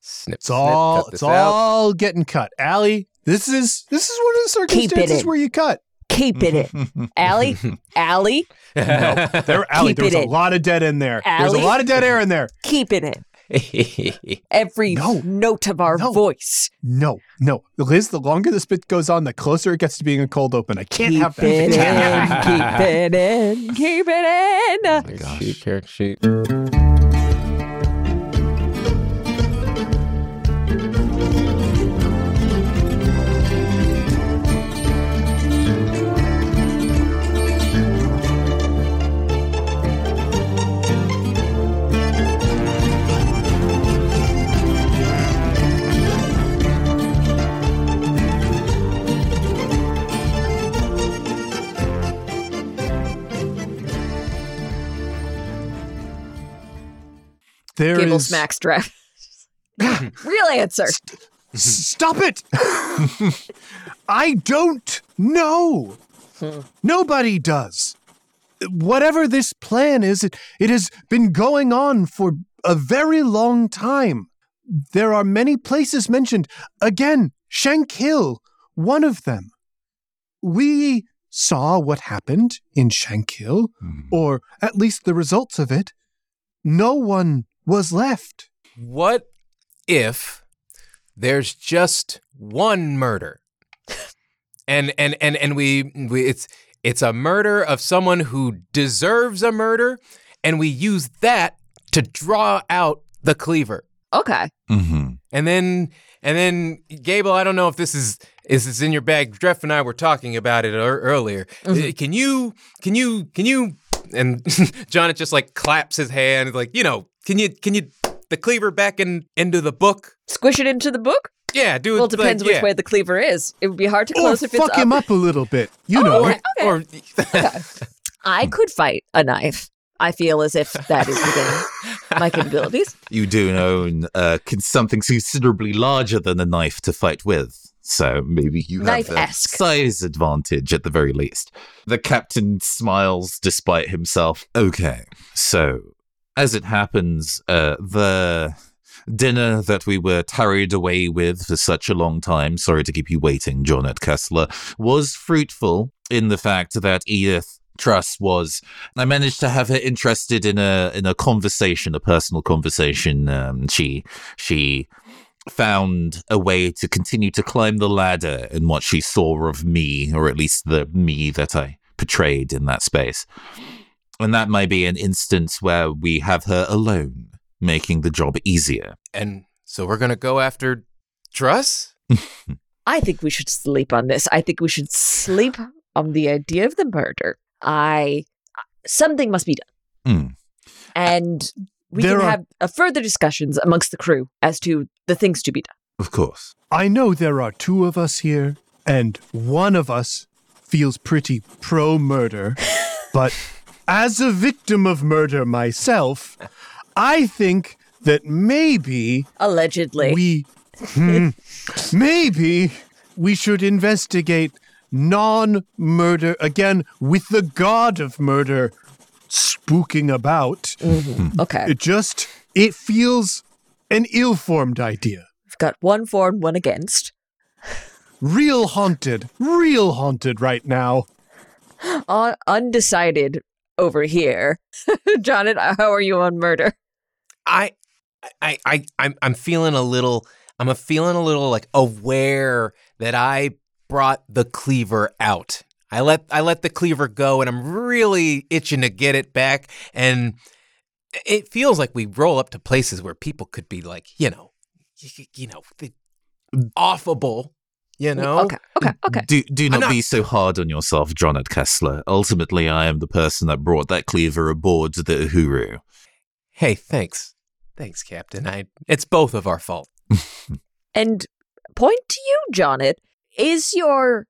Snip, It's all snip, it's out. all getting cut. Allie, this is this is one of the Keep it circumstances where you cut. Keep it in. Allie, Allie, No, there, Allie, Keep there's a lot of dead in there. There's a lot of dead air in there. keep it in. Every No. note of our No. voice. No, no, Liz. The longer this bit goes on, the closer it gets to being a cold open. I can't keep have that. it It can't in. keep it in. Keep it in. Oh my gosh. Sheet, character sheet. There Gable is- smacks Draft. Real answer. Stop it! I don't know. Nobody does. Whatever this plan is, it, it has been going on for a very long time. There are many places mentioned. Again, Shankill, one of them. We saw what happened in Shankill, hmm. or at least the results of it. No one was left. What if there's just one murder? And and and and we, we it's it's a murder of someone who deserves a murder and we use that to draw out the cleaver. Okay. Mm-hmm. And then and then Gable, I don't know if this is is this in your bag. Dreff and I were talking about it ear- earlier. Uh, Can you can you can you and John just like claps his hand like, you know, can you can you the cleaver back in into the book? Squish it into the book? Yeah, do it. Well, it depends like, which yeah. way the cleaver is. It would be hard to Or close if it's fuck him up a little bit. You know. okay. Or I could fight a knife. I feel as if that is within my capabilities. You do own uh, something considerably larger than a knife to fight with. So maybe you have a Knife-esque. size advantage at the very least. The captain smiles despite himself. Okay, so as it happens, uh, the dinner that we were tarried away with for such a long time, sorry to keep you waiting, Jonnit Kessler, was fruitful in the fact that Edith Truss was I managed to have her interested in a in a conversation, a personal conversation. Um, she she found a way to continue to climb the ladder in what she saw of me, or at least the me that I portrayed in that space. And that might be an instance where we have her alone, making the job easier. and so we're gonna go after Truss? I think we should sleep on this. I think we should sleep on the idea of the murder. I something must be done, Hmm. and we There can are- have uh, further discussions amongst the crew as to the things to be done. Of course. I know there are two of us here, and one of us feels pretty pro murder, but as a victim of murder myself, I think that maybe Allegedly, we Hmm. maybe we should investigate non-murder again with the god of murder spooking about okay. it just it feels an ill-formed idea We've got one for and one against. real haunted real haunted right now Un- undecided over here. Jonnit, how are you on murder? I I I I'm I'm feeling a little I'm a feeling a little like aware that I brought the cleaver out. I let I let the cleaver go and I'm really itching to get it back and it feels like we roll up to places where people could be like, you know, you, you know, the offable, you know. Okay, okay, okay. Do do not, not- be so hard on yourself, John Kessler. Ultimately, I am the person that brought that cleaver aboard the Uhuru. Hey, thanks. Thanks, Captain. I it's both of our fault. And point to you, Jonnit. Is your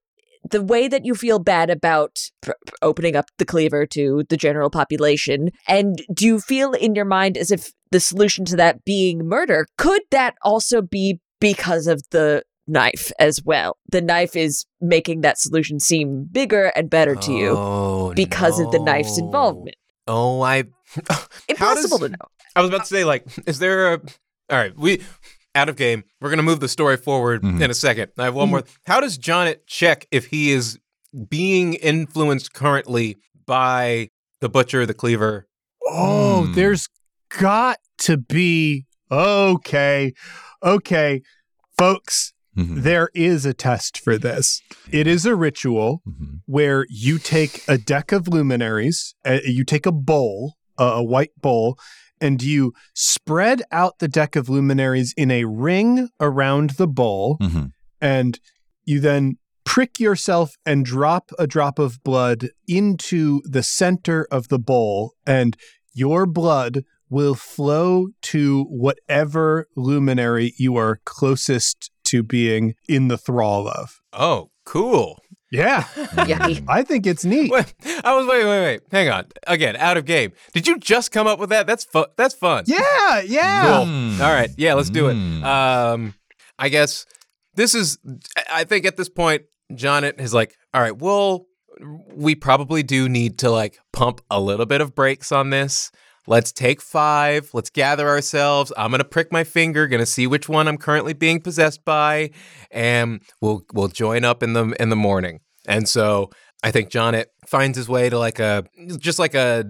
the way that you feel bad about pr- pr- opening up the cleaver to the general population, and do you feel in your mind as if the solution to that being murder could that also be because of the knife as well? The knife is making that solution seem bigger and better to you Oh, because of the knife's involvement. Oh, I Impossible does- to know. I was about to say, like, is there a? All right, we out of game. We're gonna move the story forward Mhm. in a second. I have one more. How does Jonnit check if he is being influenced currently by the butcher, the cleaver? Oh, Hmm. there's got to be. Okay. Okay. Folks, Mhm. there is a test for this. It is a ritual Mhm. where you take a deck of luminaries, uh, you take a bowl, a a white bowl, and you spread out the deck of luminaries in a ring around the bowl, Mhm. and you then prick yourself and drop a drop of blood into the center of the bowl, and your blood will flow to whatever luminary you are closest to being in the thrall of. Oh, cool. Yeah, Yucky. I think it's neat. Wait, I was wait, wait, wait. Hang on. Again, out of game. Did you just come up with that? That's fun. That's fun. Yeah, yeah. Cool. Mm. All right. Yeah, let's do it. Mm. Um, I guess this is. I think at this point, Jonnit is like, all right. Well, we probably do need to like pump a little bit of brakes on this. Let's take five. Let's gather ourselves. I'm gonna prick my finger, gonna see which one I'm currently being possessed by, and we'll we'll join up in the in the morning. And so I think Jonnit finds his way to like a just like a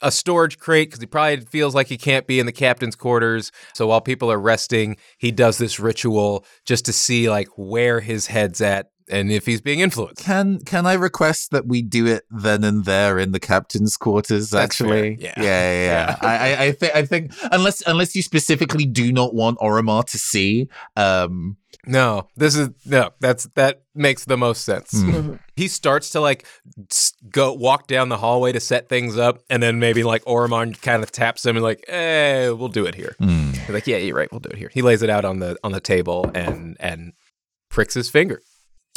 a storage crate because he probably feels like he can't be in the captain's quarters. So while people are resting, he does this ritual just to see like where his head's at and if he's being influenced. Can can I request that we do it then and there in the captain's quarters? That's actually, fair. Yeah. yeah, yeah. yeah. I, I, I think I think unless unless you specifically do not want Orimar to see, um, No, this is no. That's that makes the most sense. Hmm. He starts to like go walk down the hallway to set things up, and then maybe like Orimar kind of taps him and like, "Eh, we'll do it here." He's like, "Yeah, you're right. We'll do it here." He lays it out on the on the table and and pricks his finger.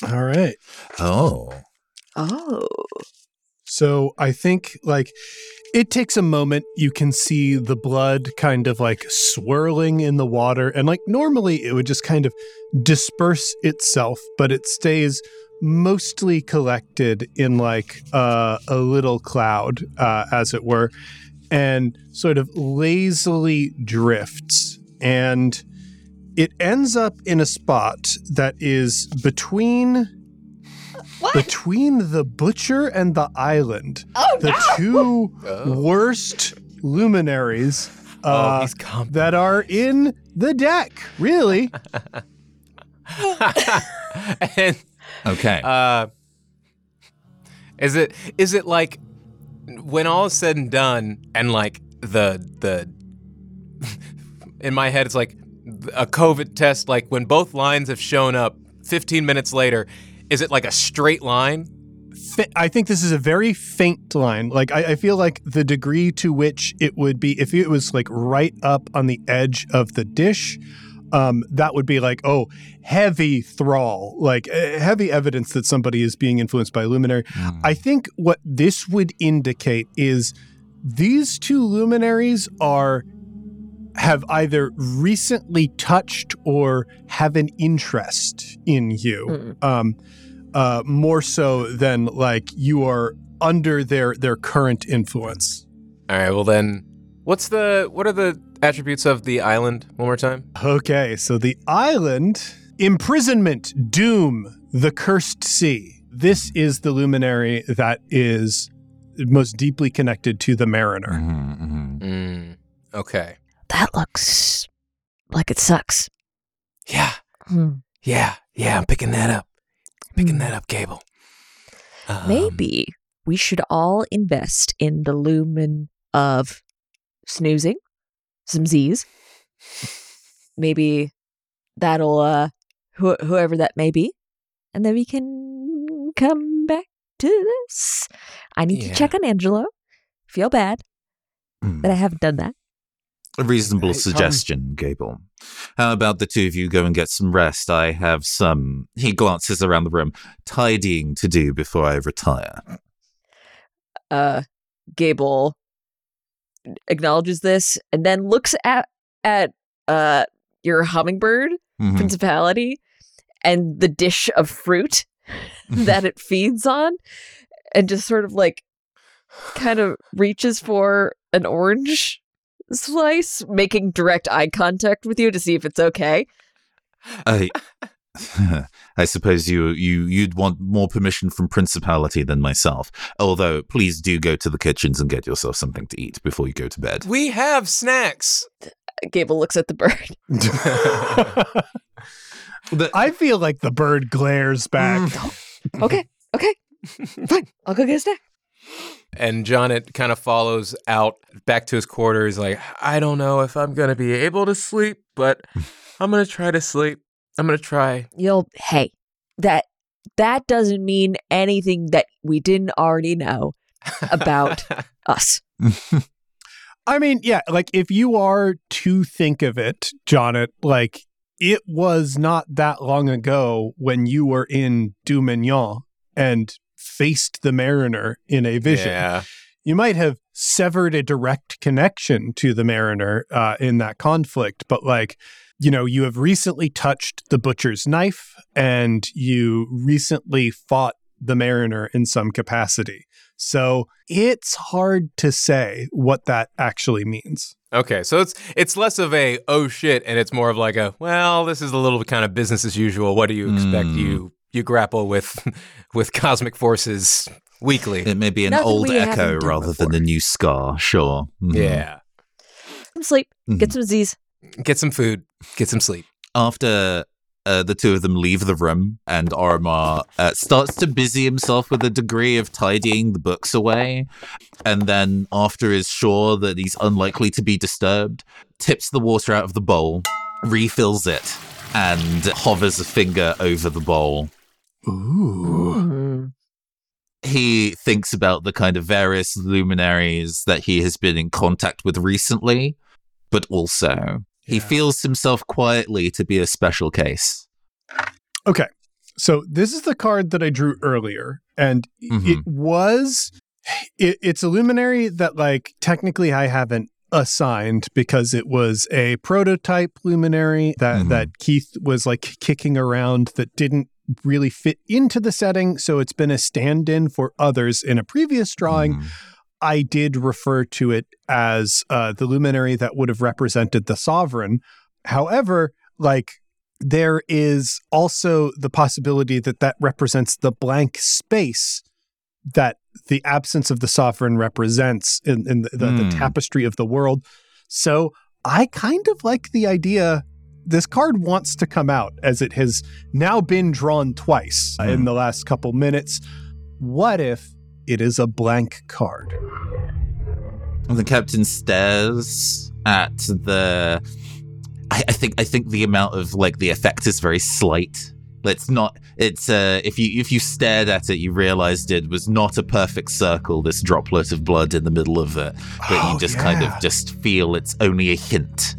All right. oh, Oh. So I think like it takes a moment. You can see the blood kind of like swirling in the water. And like normally it would just kind of disperse itself, but it stays mostly collected in like uh, a little cloud, uh, as it were, and sort of lazily drifts. And it ends up in a spot that is between What? between the butcher and the island, Oh, the no! two Oh. worst luminaries oh, uh, he's com- that are in the deck. Really, and okay. uh, is it is it like when all is said and done, and like the the in my head, it's like a COVID test. Like when both lines have shown up, 15 minutes later, is it like a straight line? I think this is a very faint line. Like I, I feel like the degree to which it would be, if it was like right up on the edge of the dish. Um, that would be like, oh, heavy thrall, like uh, heavy evidence that somebody is being influenced by luminary. Hmm. I think what this would indicate is these two luminaries are have either recently touched or have an interest in you. Um, uh, more so than like you are under their their current influence. All right. Well then, what's the what are the attributes of the island? One more time. Okay, so the island imprisonment, doom, the cursed sea. This is the luminary that is most deeply connected to the mariner. Mhm, mhm. Mm, okay. That looks like it sucks. Yeah. Hmm. Yeah. Yeah. I'm picking that up. Picking that up, Gable. Um, Maybe we should all invest in the lumen of snoozing, some Z's. Maybe that'll, uh, wh- whoever that may be, and then we can come back to this. I need Yeah. to check on Angelo. Feel bad Hmm. that I haven't done that. A reasonable suggestion, Gable. How about the two of you go and get some rest? I have some, he glances around the room, tidying to do before I retire. uh Gable acknowledges this and then looks at at uh your hummingbird Mhm. principality and the dish of fruit that it feeds on and just sort of like kind of reaches for an orange slice, making direct eye contact with you to see if it's okay. I, I suppose you you you'd want more permission from Principality than myself. Although, please do go to the kitchens and get yourself something to eat before you go to bed. We have snacks. Gable looks at the bird. I feel like the bird glares back. Mm. okay, okay, fine. I'll go get a snack. And Jonnit kind of follows out back to his quarters, like, I don't know if I'm going to be able to sleep, but I'm going to try to sleep. I'm going to try. You'll. Hey, that that doesn't mean anything that we didn't already know about us. I mean, yeah, like if you are to think of it, Jonnit, like it was not that long ago when you were in Dumignon and faced the mariner in a vision. Yeah. You might have severed a direct connection to the mariner uh, in that conflict, but like, you know, you have recently touched the butcher's knife and you recently fought the mariner in some capacity. So it's hard to say what that actually means. Okay, so it's it's less of a oh shit, and it's more of like a well, this is a little kind of business as usual. What do you expect? Mm. You you grapple with with cosmic forces weekly. It may be an Nothing old echo done rather than a new scar. Sure. Mhm. Yeah, Some sleep. Get Mhm. some Z's. get some food, get some sleep. after uh, the two of them leave the room and Orimar uh, starts to busy himself with a degree of tidying the books away, and then after is sure that he's unlikely to be disturbed, tips the water out of the bowl, refills it, and hovers a finger over the bowl. Ooh. Mm. He thinks about the kind of various luminaries that he has been in contact with recently, but also he Yeah. feels himself quietly to be a special case. Okay. So this is the card that I drew earlier, and Mhm. it was it, it's a luminary that like technically I haven't assigned because it was a prototype luminary that Mhm. that Keith was like kicking around that didn't really fit into the setting so it's been a stand-in for others in a previous drawing Mhm. I did refer to it as uh, the luminary that would have represented the sovereign. However, like there is also the possibility that that represents the blank space that the absence of the sovereign represents in, in the, the, the Hmm. tapestry of the world. So I kind of like the idea. This card wants to come out as it has now been drawn twice Hmm. in the last couple minutes. What if it is a blank card? The captain stares at the. I, I think I think the amount of like the effect is very slight. It's not. It's uh, if you if you stared at it, you realized it was not a perfect circle. This droplet of blood in the middle of it, but Oh, you just kind of just feel it's only a hint.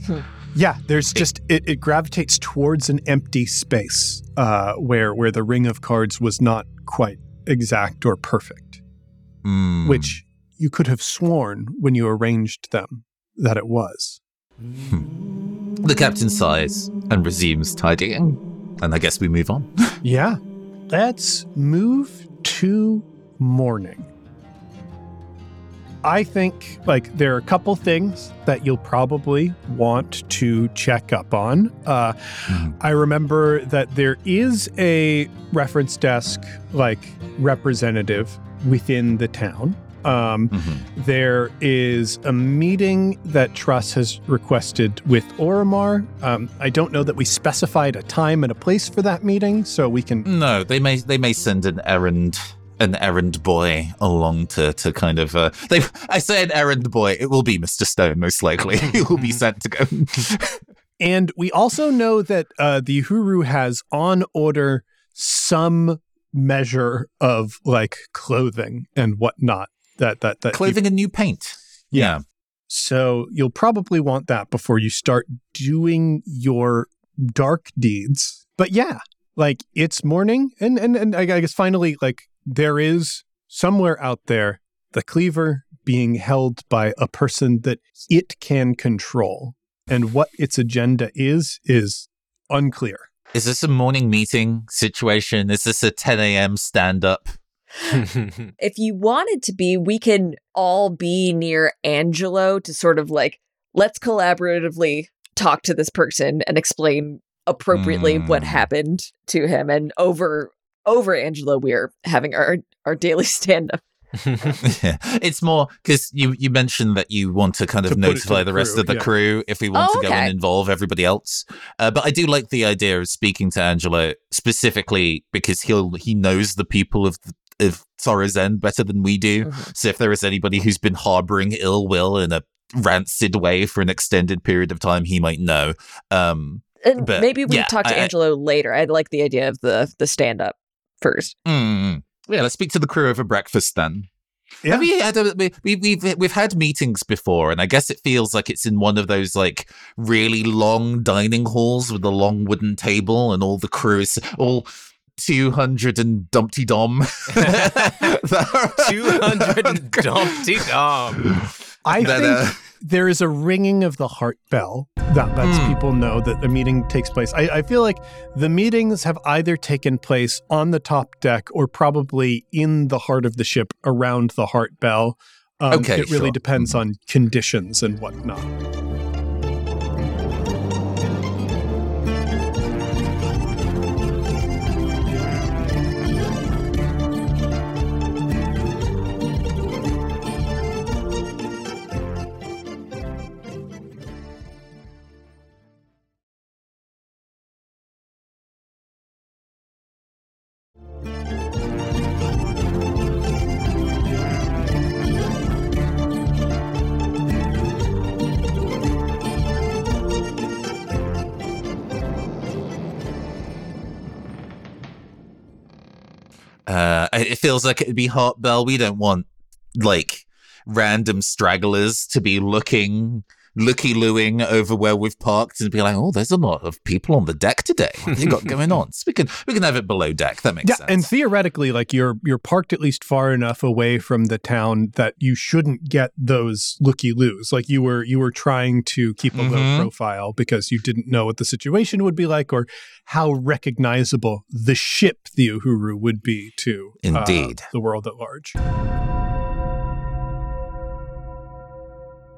Yeah, there's just it, it gravitates towards an empty space uh, where where the ring of cards was not quite exact or perfect, Mm. which you could have sworn when you arranged them that it was. the captain sighs and resumes tidying, and I guess we move on. Yeah. Let's move to morning. I think like there are a couple things that you'll probably want to check up on. Uh, Mhm. I remember that there is a reference desk like representative within the town. Um, Mhm. there is a meeting that Truss has requested with Orimar. Um, I don't know that we specified a time and a place for that meeting, so we can No, they may they may send an errand an errand boy along to to kind of uh they I say an errand boy, it will be Mr. Stone most likely. he will be sent to go. And we also know that uh, the Uhuru has on order some measure of like clothing and whatnot. That that that Clothing and new paint. Yeah. So you'll probably want that before you start doing your dark deeds. But yeah, like it's morning, and and and I guess finally, like there is somewhere out there the cleaver being held by a person that it can control, and what its agenda is is unclear. Is this a morning meeting situation? Is this a 10 a.m. stand up? if you wanted to be, we can all be near Angelo to sort of like, let's collaboratively talk to this person and explain appropriately what Mm. happened to him. And over over Angelo we're having our our daily stand up. yeah. It's more because you, you mentioned that you want to kind of To put it to notify the the rest crew, of the yeah. crew if we want Oh, to go okay. and involve everybody else. Uh, but I do like the idea of speaking to Angelo specifically because he'll he knows the people of of Sorrow's End better than we do. Mhm. So if there is anybody who's been harboring ill will in a rancid way for an extended period of time, he might know. Um, And But, maybe we yeah, talk to I- I- Angelo later. I like the idea of the the stand up first. mm, yeah, let's speak to the crew over breakfast then. Yeah. Have we had a, we, we, we've we've had meetings before, and I guess it feels like it's in one of those like really long dining halls with a long wooden table, and all the crew is all two hundred and Dumpty Dom. 200 and Dumpty Dom. I That, think uh, there is a ringing of the heart bell that lets Hmm. people know that a meeting takes place. I, I feel like the meetings have either taken place on the top deck or probably in the heart of the ship around the heart bell. Um, Okay, it really sure. depends Mhm. on conditions and whatnot. It feels like it'd be Heart Bell. We don't want like random stragglers to be looking looky looing over where we've parked and be like, oh, there's a lot of people on the deck today. What have you got going on? So we can we can have it below deck. That makes Yeah, sense. and theoretically, like you're you're parked at least far enough away from the town that you shouldn't get those looky loos. Like you were you were trying to keep a low Mhm. profile because you didn't know what the situation would be like or how recognizable the ship the Uhuru would be to uh, Indeed. the world at large.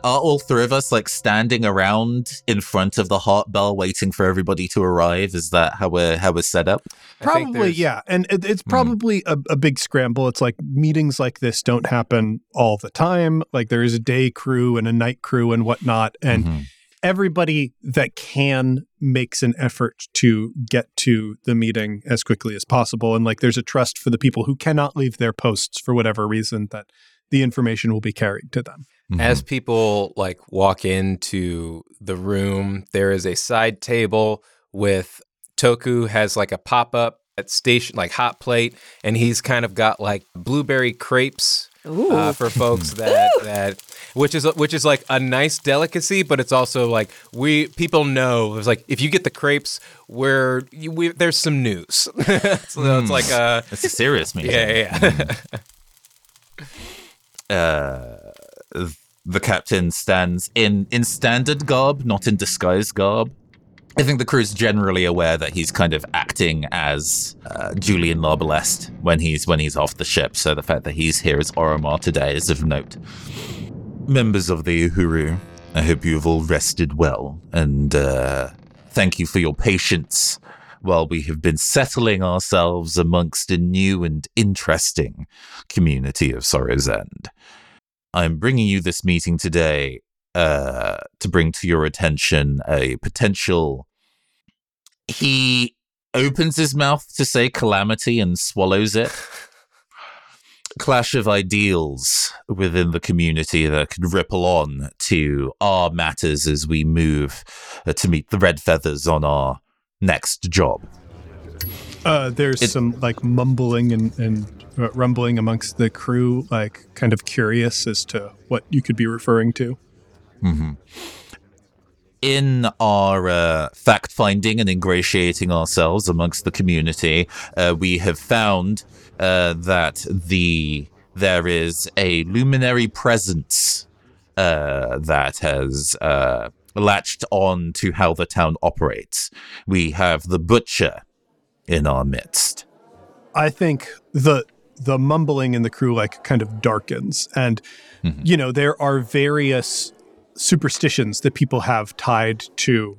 Are all three of us like standing around in front of the Heart Bell waiting for everybody to arrive? Is that how we're how we're set up? Probably, there's- yeah. And it, it's Hmm. probably a, a big scramble. It's like meetings like this don't happen all the time. Like there is a day crew and a night crew and whatnot. And Mhm. everybody that can makes an effort to get to the meeting as quickly as possible. And like there's a trust for the people who cannot leave their posts for whatever reason that the information will be carried to them. Mhm. As people like walk into the room, there is a side table with Toku has like a pop up at station like hot plate, and he's kind of got like blueberry crepes Ooh. uh, for folks that that which is which is like a nice delicacy, but it's also like we people know it's like if you get the crepes, where we, there's some news, so it's Mm. like uh it's a serious meeting. yeah yeah. yeah. uh, the captain stands in in standard garb, not in disguise garb. I think the crew's generally aware that he's kind of acting as uh, Julian Larbalest when he's when he's off the ship. So the fact that he's here as Orimar today is of note. Members of the Uhuru, I hope you've all rested well, and uh, thank you for your patience while we have been settling ourselves amongst a new and interesting community of Sorrow's End. I'm bringing you this meeting today uh, to bring to your attention a potential. He opens his mouth to say calamity and swallows it. Clash of ideals within the community that could ripple on to our matters as we move uh, to meet the red feathers on our next job. Uh, there's It- some like mumbling and, and uh, rumbling amongst the crew, like kind of curious as to what you could be referring to. hmm In our uh, fact finding and ingratiating ourselves amongst the community, uh, we have found uh, that the there is a luminary presence uh, that has uh, latched on to how the town operates. We have the butcher in our midst. I think the the mumbling in the crew like kind of darkens and mm-hmm. you know there are various superstitions that people have tied to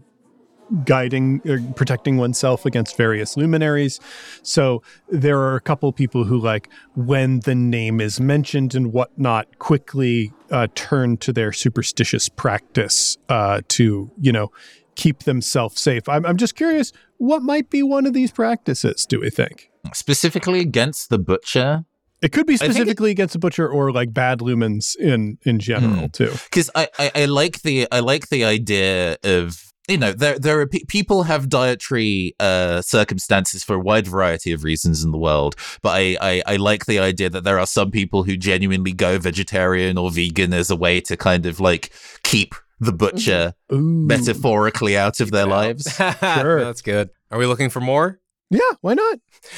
guiding or protecting oneself against various luminaries. So there are a couple people who like when the name is mentioned and whatnot quickly uh, turn to their superstitious practice uh, to you know keep themselves safe. I'm, I'm just curious what might be one of these practices do we think? Specifically against the butcher, it could be think it- specifically against the butcher or like bad lumens in in general too. Because I, I I like the I like the idea of you know there there are pe- people have dietary uh circumstances for a wide variety of reasons in the world but I, I I like the idea that there are some people who genuinely go vegetarian or vegan as a way to kind of like keep the butcher Ooh. metaphorically out of their lives Sure. That's good. Are we looking for more? yeah why not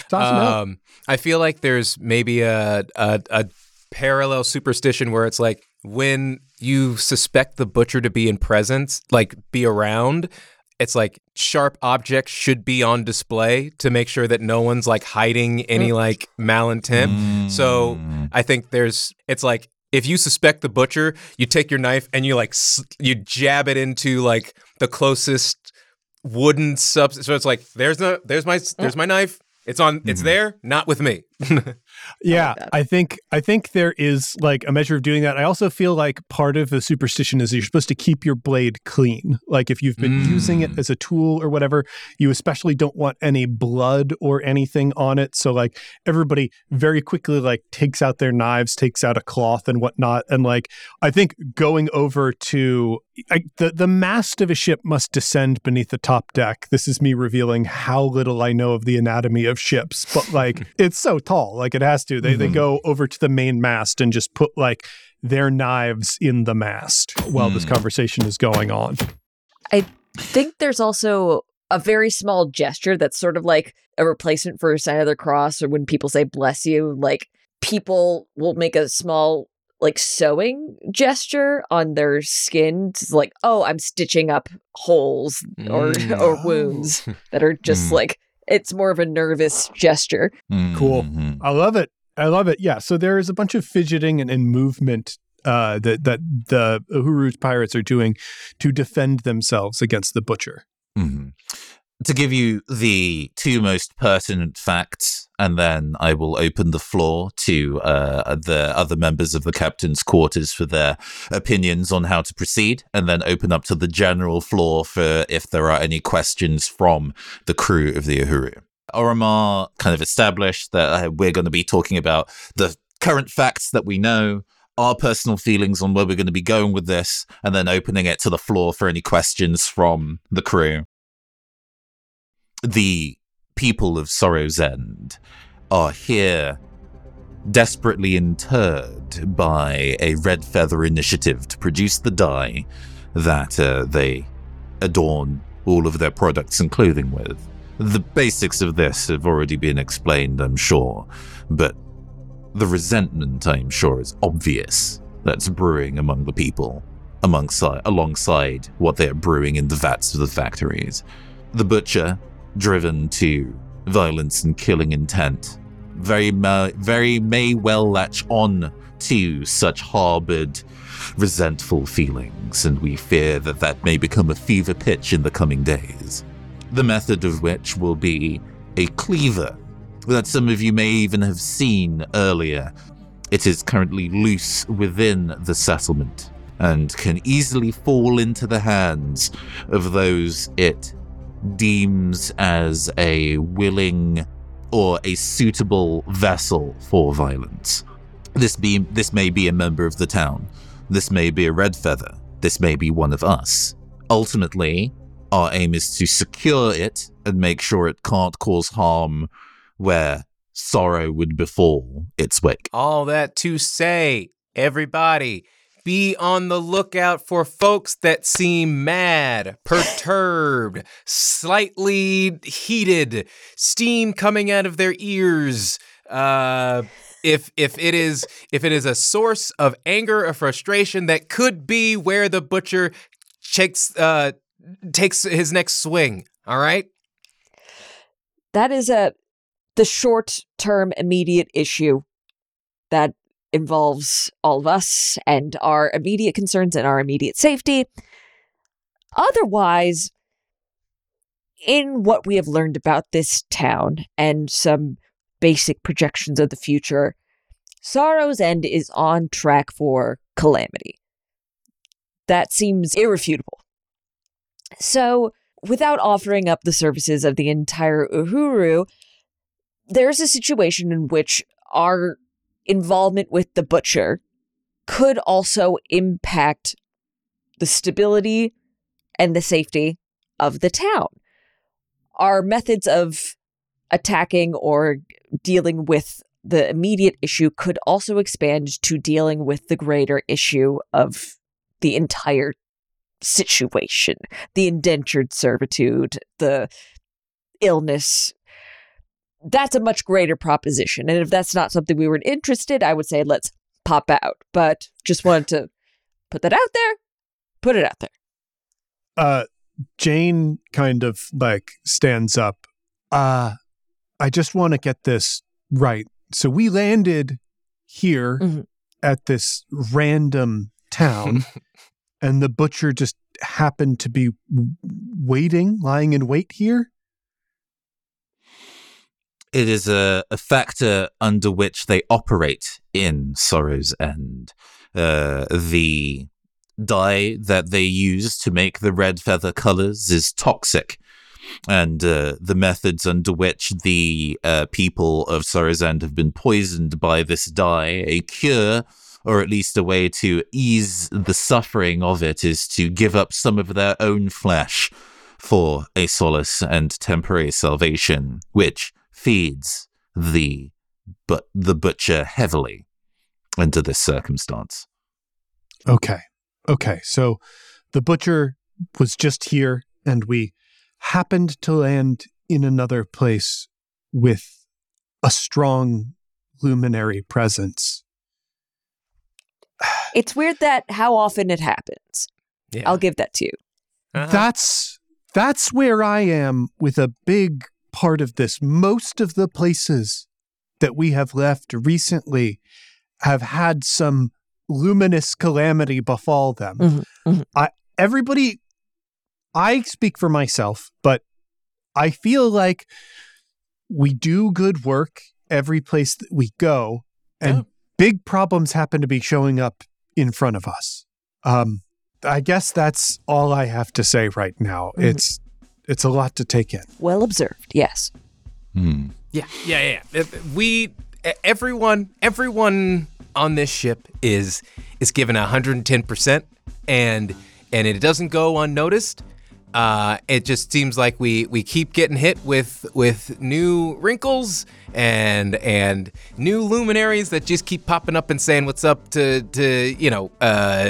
toss 'em out. Um, I feel like there's maybe a, a a parallel superstition where it's like when you suspect the butcher to be in presence, like be around, it's like sharp objects should be on display to make sure that no one's like hiding any like malintent. So Mm. I think there's it's like if you suspect the butcher, you take your knife and you like you jab it into like the closest wooden substance. So it's like there's no there's my there's my knife. It's on. It's there, not with me. Yeah, that. I think I think there is like a measure of doing that. I also feel like part of the superstition is you're supposed to keep your blade clean. Like if you've been using it Mm. as a tool or whatever, you especially don't want any blood or anything on it. So like everybody very quickly like takes out their knives, takes out a cloth and whatnot, and like I think going over to I, the the mast of a ship must descend beneath the top deck. This is me revealing how little I know of the anatomy of ships, but like it's so tall, like it has to. They they Mhm. go over to the main mast and just put like their knives in the mast while this Mm. conversation is going on. I think there's also a very small gesture that's sort of like a replacement for a sign of the cross or when people say bless you like people will make a small like sewing gesture on their skin to like oh i'm stitching up holes or Mm. or wounds that are just Mm. like it's more of a nervous gesture Cool. Mhm. I love it. I love it. Yeah. So there is a bunch of fidgeting and, and movement uh, that that the Uhuru's pirates are doing to defend themselves against the butcher. Mhm. To give you the two most pertinent facts, and then I will open the floor to uh, the other members of the captain's quarters for their opinions on how to proceed, and then open up to the general floor for if there are any questions from the crew of the Uhuru. Orimar kind of established that uh, we're going to be talking about the current facts that we know, our personal feelings on where we're going to be going with this, and then opening it to the floor for any questions from the crew. The people of Sorrow's End are here desperately interred by a Red Feather initiative to produce the dye that uh, they adorn all of their products and clothing with. The basics of this have already been explained, I'm sure, but the resentment, I'm sure, is obvious that's brewing among the people, amongst, alongside what they're brewing in the vats of the factories. The butcher, driven to violence and killing intent, very, very may well latch on to such harbored, resentful feelings, and we fear that that may become a fever pitch in the coming days. The method of which will be a cleaver that some of you may even have seen earlier. It is currently loose within the settlement and can easily fall into the hands of those it deems as a willing or a suitable vessel for violence. This be this may be a member of the town. This may be a red feather. This may be one of us. Ultimately, our aim is to secure it and make sure it can't cause harm where sorrow would befall its wake. All that to say, everybody, be on the lookout for folks that seem mad, perturbed, slightly heated, steam coming out of their ears. Uh, if if it is if it is a source of anger or frustration, that could be where the butcher takes uh, takes his next swing. All right. that is a the short term immediate issue that involves all of us and our immediate concerns and our immediate safety. Otherwise, in what we have learned about this town and some basic projections of the future, Sorrow's End is on track for calamity. That seems irrefutable. So, without offering up the services of the entire Uhuru, there's a situation in which our involvement with the butcher could also impact the stability and the safety of the town. Our methods of attacking or dealing with the immediate issue could also expand to dealing with the greater issue of the entire situation the indentured servitude, the illness. That's a much greater proposition. And if that's not something we were interested, I would say let's pop out. But just wanted to put that out there, put it out there. Uh, Jane kind of like stands up. Uh, I just want to get this right. So we landed here Mhm. at this random town, and the butcher just happened to be w- waiting, lying in wait here. It is a, a factor under which they operate in Sorrow's End. Uh, the dye that they use to make the red feather colors is toxic. And uh, the methods under which the uh, people of Sorrow's End have been poisoned by this dye, a cure, or at least a way to ease the suffering of it, is to give up some of their own flesh for a solace and temporary salvation, which feeds the but the butcher heavily into this circumstance. Okay. Okay. So the butcher was just here, and we happened to land in another place with a strong luminary presence. It's weird that how often it happens. Yeah. I'll give that to you. Uh-huh. That's that's where I am with a big part of this. Most of the places that we have left recently have had some luminous calamity befall them. Mhm, mhm. I everybody I speak for myself, but I feel like we do good work every place that we go and Yeah. big problems happen to be showing up in front of us. Um I guess that's all I have to say right now. Mhm. It's it's a lot to take in. Well observed, yes. Hmm. Yeah, yeah, yeah. We, everyone, everyone on this ship is is given hundred and ten percent, and and it doesn't go unnoticed. Uh, it just seems like we we keep getting hit with with new wrinkles and and new luminaries that just keep popping up and saying what's up to to you know uh,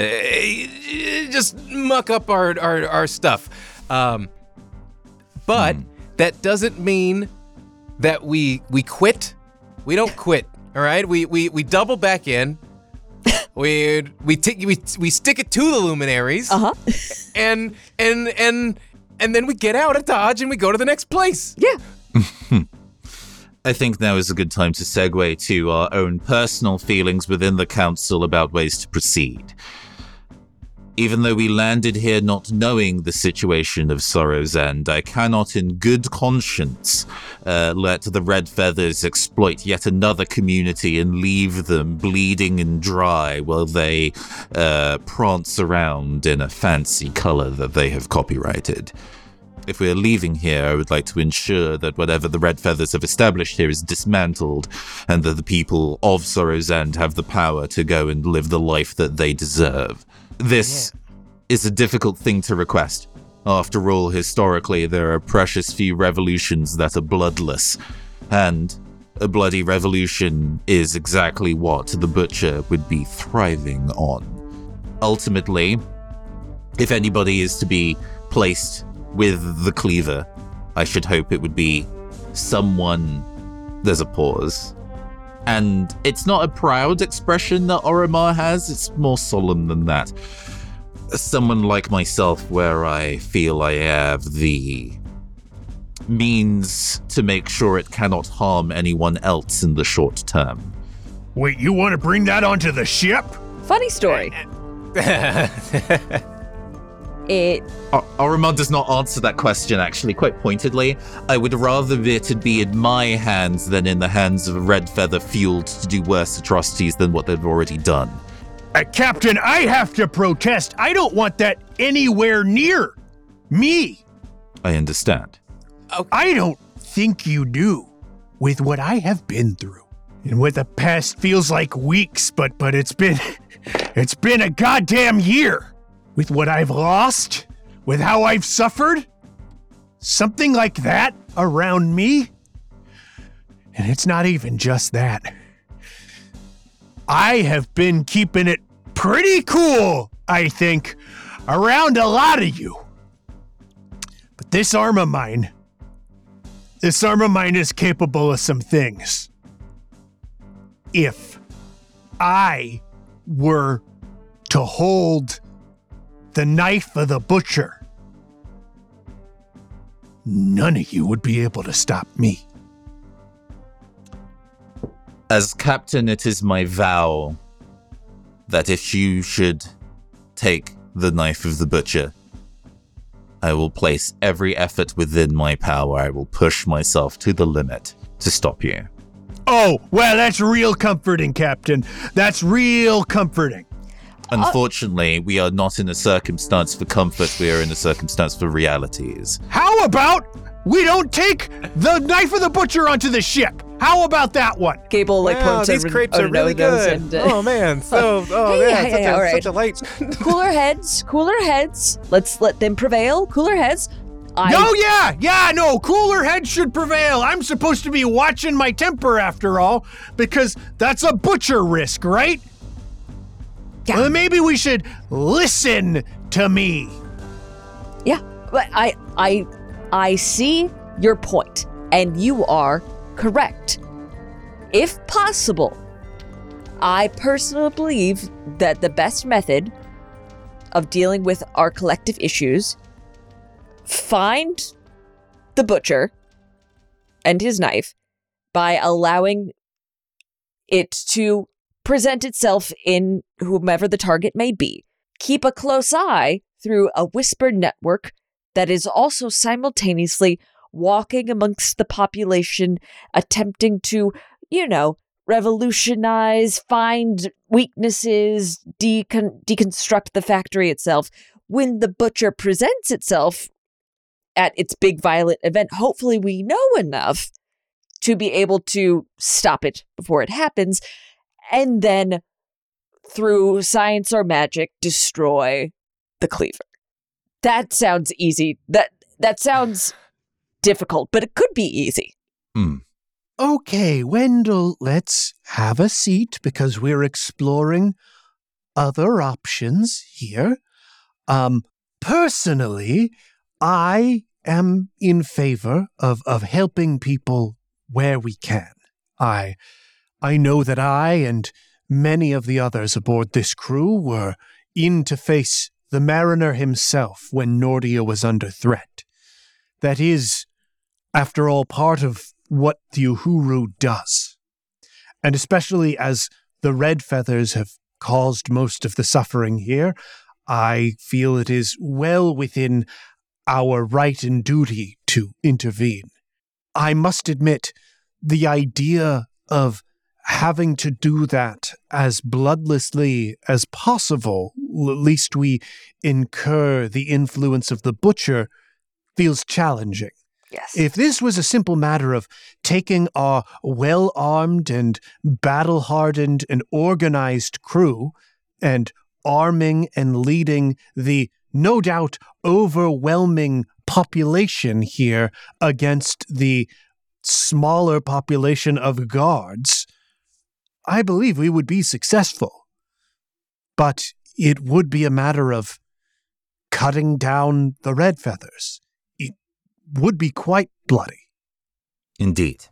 just muck up our our, our stuff. Um, but that doesn't mean that we we quit. We don't quit. All right. We we we double back in. We we t- we we stick it to the luminaries, Uh huh. and and and and then we get out of Dodge and we go to the next place. Yeah. I think now is a good time to segue to our own personal feelings within the council about ways to proceed. Even though we landed here not knowing the situation of Sorrow's End, I cannot in good conscience uh, let the Red Feathers exploit yet another community and leave them bleeding and dry while they uh, prance around in a fancy color that they have copyrighted. If we are leaving here, I would like to ensure that whatever the Red Feathers have established here is dismantled, and that the people of Sorrow's End have the power to go and live the life that they deserve. This is a difficult thing to request. After all, historically, there are precious few revolutions that are bloodless, and a bloody revolution is exactly what the Butcher would be thriving on. Ultimately, if anybody is to be placed with the cleaver, I should hope it would be someone. There's a pause. And it's not a proud expression that Orimar has, it's more solemn than that. Someone like myself, where I feel I have the means to make sure it cannot harm anyone else in the short term. Wait, you want to bring that onto the ship? Funny story. It Ar- Orimar does not answer that question actually quite pointedly. I would rather that it be in my hands than in the hands of a red feather fueled to do worse atrocities than what they've already done. Uh, Captain, I have to protest. I don't want that anywhere near me. I understand. I don't think you do with what I have been through. And what the past feels like weeks, but but it's been it's been a goddamn year. With what I've lost, with how I've suffered, something like that around me. And it's not even just that. I have been keeping it pretty cool, I think, around a lot of you. But this arm of mine, this arm of mine is capable of some things. If I were to hold the knife of the butcher, none of you would be able to stop me. As captain, it is my vow that if you should take the knife of the butcher, I will place every effort within my power. I will push myself to the limit to stop you. Oh, well, that's real comforting, Captain. That's real comforting. Unfortunately, we are not in a circumstance for comfort, we are in a circumstance for realities. How about we don't take the knife of the butcher onto the ship? How about that one? Gable like wow, these over, crepes over are really good. and uh, oh man, so oh Hey, man, hey, such, hey, a, all right. such a light. cooler heads, cooler heads. Let's let them prevail. Cooler heads. I No, yeah, yeah, no, cooler heads should prevail. I'm supposed to be watching my temper after all, because that's a butcher risk, right? Yeah. Well, maybe we should listen to me. Yeah, but I I I see your point, and you are correct. If possible, I personally believe that the best method of dealing with our collective issues find the butcher and his knife by allowing it to present itself in whomever the target may be. Keep a close eye through a whispered network that is also simultaneously walking amongst the population, attempting to, you know, revolutionize, find weaknesses, decon- deconstruct the factory itself. When the butcher presents itself at its big violent event, hopefully we know enough to be able to stop it before it happens and then through science or magic destroy the cleaver. That sounds easy. That that sounds difficult, but it could be easy. Hmm. Okay, Wendell, let's have a seat because we're exploring other options here. Um, personally, I am in favor of, of helping people where we can. I I know that I and many of the others aboard this crew were in to face the mariner himself when Nordia was under threat. That is, after all, part of what the Uhuru does. And especially as the red feathers have caused most of the suffering here, I feel it is well within our right and duty to intervene. I must admit, the idea of having to do that as bloodlessly as possible, l- least we incur the influence of the butcher, feels challenging. Yes. If this was a simple matter of taking our well armed and battle hardened and organized crew and arming and leading the no doubt overwhelming population here against the smaller population of guards, I believe we would be successful. But it would be a matter of cutting down the red feathers. It would be quite bloody. Indeed.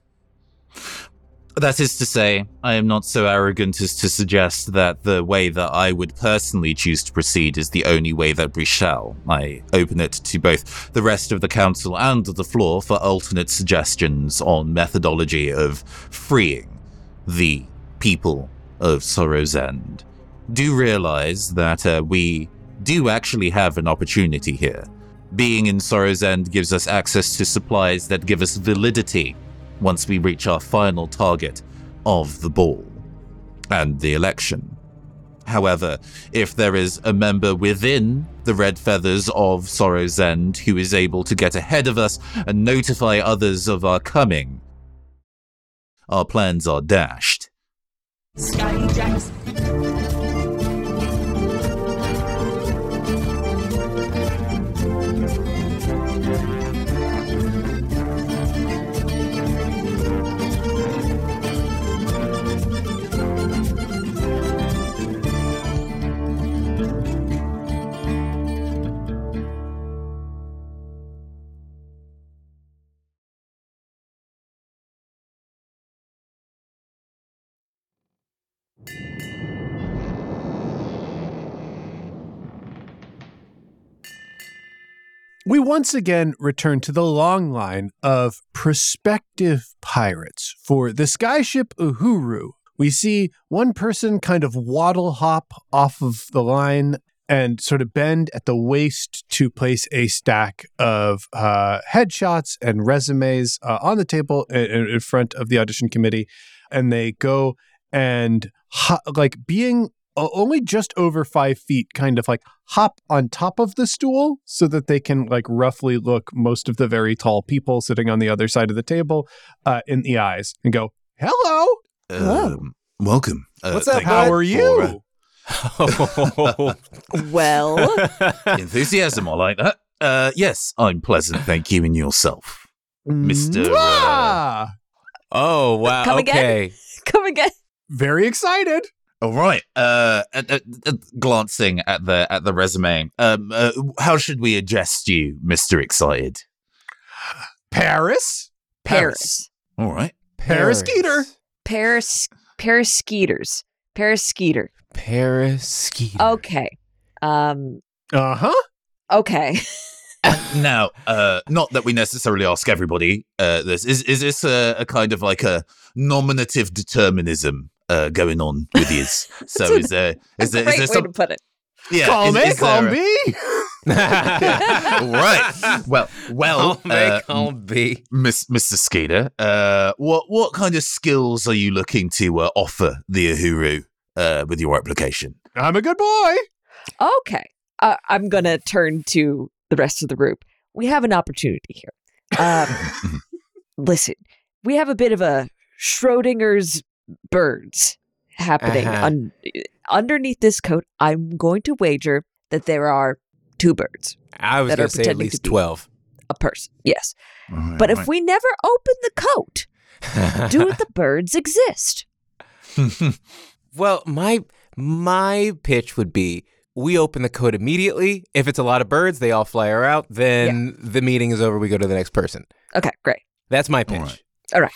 That is to say, I am not so arrogant as to suggest that the way that I would personally choose to proceed is the only way that we shall. I open it to both the rest of the council and the floor for alternate suggestions on methodology of freeing the people of Sorrow's End do realize that uh, we do actually have an opportunity here. Being in Sorrow's End gives us access to supplies that give us validity once we reach our final target of the ball and the election. However, if there is a member within the Red Feathers of Sorrow's End who is able to get ahead of us and notify others of our coming, our plans are dashed. Sky We once again return to the long line of prospective pirates for the skyship Uhuru. We see one person kind of waddle hop off of the line and sort of bend at the waist to place a stack of uh, headshots and resumes uh, on the table in, in front of the audition committee. And they go and, ho- like, being only just over five feet, kind of like hop on top of the stool so that they can like roughly look most of the very tall people sitting on the other side of the table uh, in the eyes and go, "Hello, Um, welcome. Uh, What's up, how bud? are for, you?" Well, uh, enthusiasm, I like that. Uh, yes, I'm pleasant, thank you, and yourself. Mr. uh, Mwah! oh wow. Come again? okay. come again. Very excited. All right. Uh, uh, uh, uh, glancing at the at the resume, um, uh, how should we address you, Mister Excited? Paris, Paris. All right. Paris Skeeter. Paris. Paris Skeeters. Paris Skeeter. Paris Skeeter. Okay. Um. Uh huh. Okay. Now, uh, not that we necessarily ask everybody. Uh, this is is this a, a kind of like a nominative determinism uh, going on with yours? So is there is there, is Great there way some to put it. yeah? call is, me, is call me. right. Well, well, Call me, uh, call me. Miss, Mr. Skeeter, uh, what what kind of skills are you looking to uh, offer the Uhuru uh, with your application? I'm a good boy. Okay. Uh, I'm gonna turn to the rest of the group. We have an opportunity here. Um, listen, we have a bit of a Schrodinger's birds happening Uh-huh. un- underneath this coat. I'm going to wager that there are two birds, I was going to say at least 12. a person. Yes, but if we never open the coat, do the birds exist? well, my my pitch would be we open the coat immediately. If it's a lot of birds, they all fly out. Then the meeting is over. We go to the next person. Okay, great. That's my pitch. All right.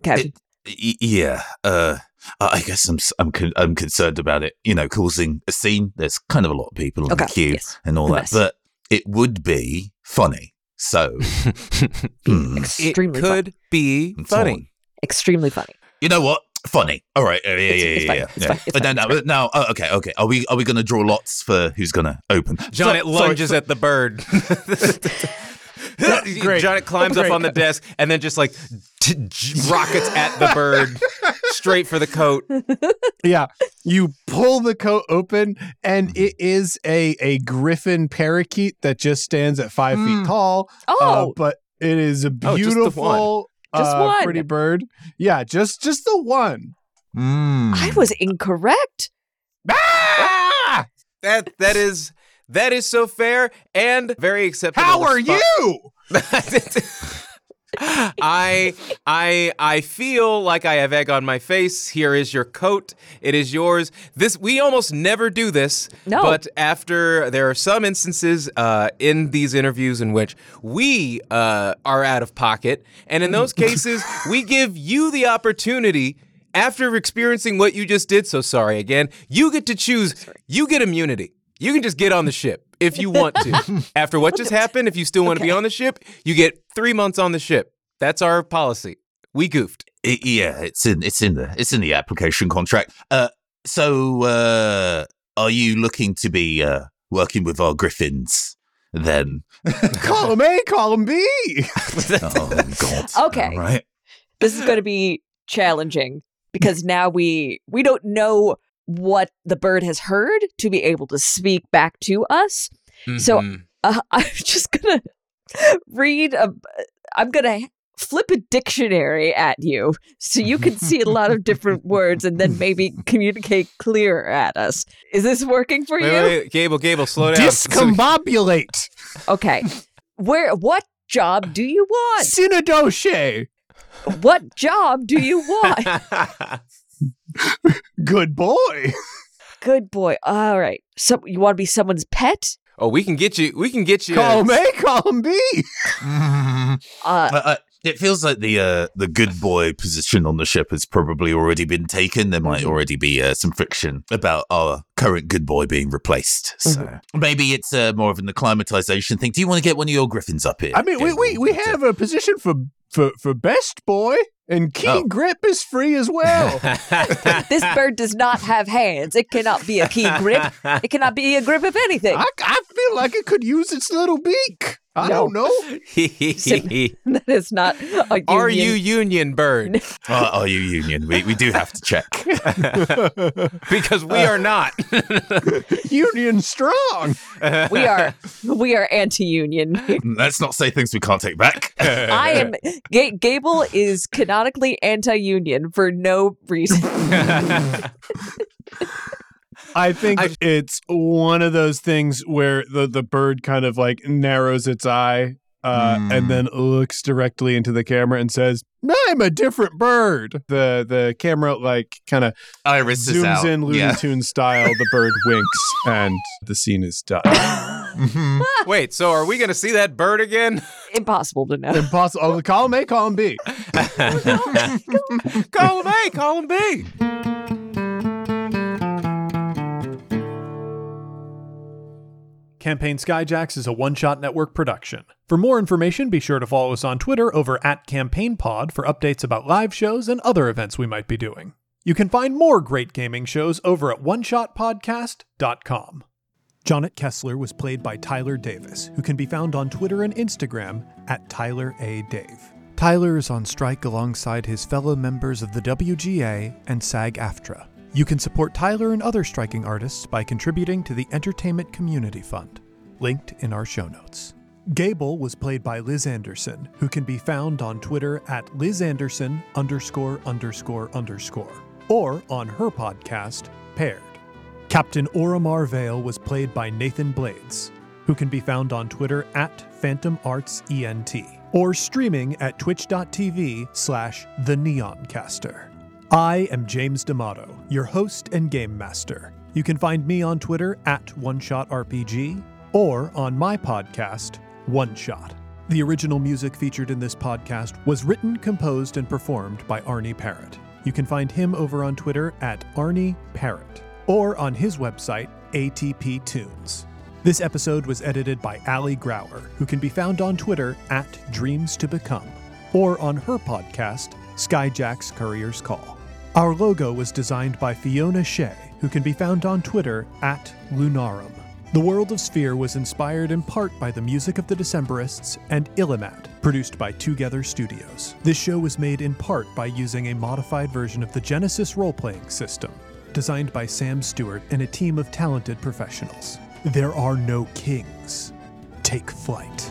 Okay, It- yeah, uh, I I guess I'm s- I'm con- I'm concerned about it. You know, causing a scene. There's kind of a lot of people in okay, the queue yes. and all that, mess. but it would be funny. So, it Extremely fun. could be and funny. on. Extremely funny. you know what? Funny. All right. Uh, yeah, yeah, It's- yeah, it's yeah. fine. yeah, It's yeah. But fine. now, It's now, now, oh, okay, okay. Are we are we going to draw lots for who's going to open? John, So- it lunges so- at the bird. Great. John, it climbs up on the desk and then just like t- j- rockets at the bird straight for the coat. Yeah, you pull the coat open, and it is a a griffin parakeet that just stands at five Mm. feet tall. uh, Oh, but it is a Oh, just the beautiful, Just uh, one. pretty bird. Yeah, just just the one. Mm. I was incorrect. Ah! That that is that is so fair and very acceptable. How are spot- you? I I I feel like I have egg on my face. Here is your coat. It is yours. This we almost never do this. No. But after there are some instances uh, in these interviews in which we uh, are out of pocket, and in those cases we give you the opportunity. After experiencing what you just did, so sorry again, you get to choose. You get immunity. You can just get on the ship if you want to. After what just happened, if you still want to be on the ship, you get three months on the ship. That's our policy. We goofed. It- yeah, it's in it's in the it's in the application contract. Uh, So, uh, are you looking to be uh, working with our griffins then? column A, column B. oh, God. Okay. All right. this is going to be challenging because now we we don't know what the bird has heard to be able to speak back to us. So- Mhm. Uh, I'm just gonna read a. I'm gonna flip a dictionary at you so you can see a lot of different words and then maybe communicate clearer at us. Is this working for wait, you? wait, wait, Gable, Gable, slow down. Discombobulate. Okay. Where? What job do you want? Synodoshe. What job do you want? Good boy. Good boy. All right. So you want to be someone's pet? oh, we can get you. We can get you. Column A, column B. Uh, Uh, uh, it feels like the uh, the good boy position on the ship has probably already been taken. There might already be uh, some friction about our current good boy being replaced. So maybe it's uh, more of an acclimatization thing. Do you want to get one of your griffins up here? I mean, we, we, we have a position for, for, for best boy, and key Oh. grip is free as well. this bird does not have hands. It cannot be a key grip. It cannot be a grip of anything. I, I feel like it could use its little beak. I No. don't know. that is not a Are you union. union bird? Uh, are you union? We, we do have to check. because we are not. Union strong. We are we are anti-union. Let's not say things we can't take back. I am Ga- Gable is canonically anti-union for no reason. I think I- it's one of those things where the, the bird kind of like narrows its eye uh, Hmm. and then looks directly into the camera and says, I'm a different bird. The the camera like kind of Iris zooms out. in Looney yeah. Tune style. The bird winks and the scene is done. Mhm. Wait, so are we going to see that bird again? Impossible to know. Impossible. Oh, column A, Call column B. Call column A, Call column B. Campaign Skyjacks is a one shot network production. For more information, be sure to follow us on Twitter over at CampaignPod for updates about live shows and other events we might be doing. You can find more great gaming shows over at oneshotpodcast.com. Jonnit Kessler was played by Tyler Davis, who can be found on Twitter and Instagram at Tyler A. Dave. Tyler is on strike alongside his fellow members of the WGA and SAG AFTRA. You can support Tyler and other striking artists by contributing to the Entertainment Community Fund, linked in our show notes. Gable was played by Liz Anderson, who can be found on Twitter at Liz Anderson underscore underscore underscore, or on her podcast, Paired. Captain Orimar Vale was played by Nathan Blades, who can be found on Twitter at Phantom Arts ENT, or streaming at twitch.tv slash the Neoncaster. I am James D'Amato, your host and game master. You can find me on Twitter at OneShotRPG or on my podcast, One Shot. The original music featured in this podcast was written, composed, and performed by Arnie Parrott. You can find him over on Twitter at Arnie Parrott or on his website, ATP Tunes. This episode was edited by Ali Grauer, who can be found on Twitter at Dreams to Become, or on her podcast, Skyjack's Courier's Call. Our logo was designed by Fiona Shea, who can be found on Twitter at Lunarum. The World of Sphere was inspired in part by the music of the Decemberists and Illimat, produced by Together Studios. This show was made in part by using a modified version of the Genesys role playing system, designed by Sam Stewart and a team of talented professionals. There are no kings. Take flight.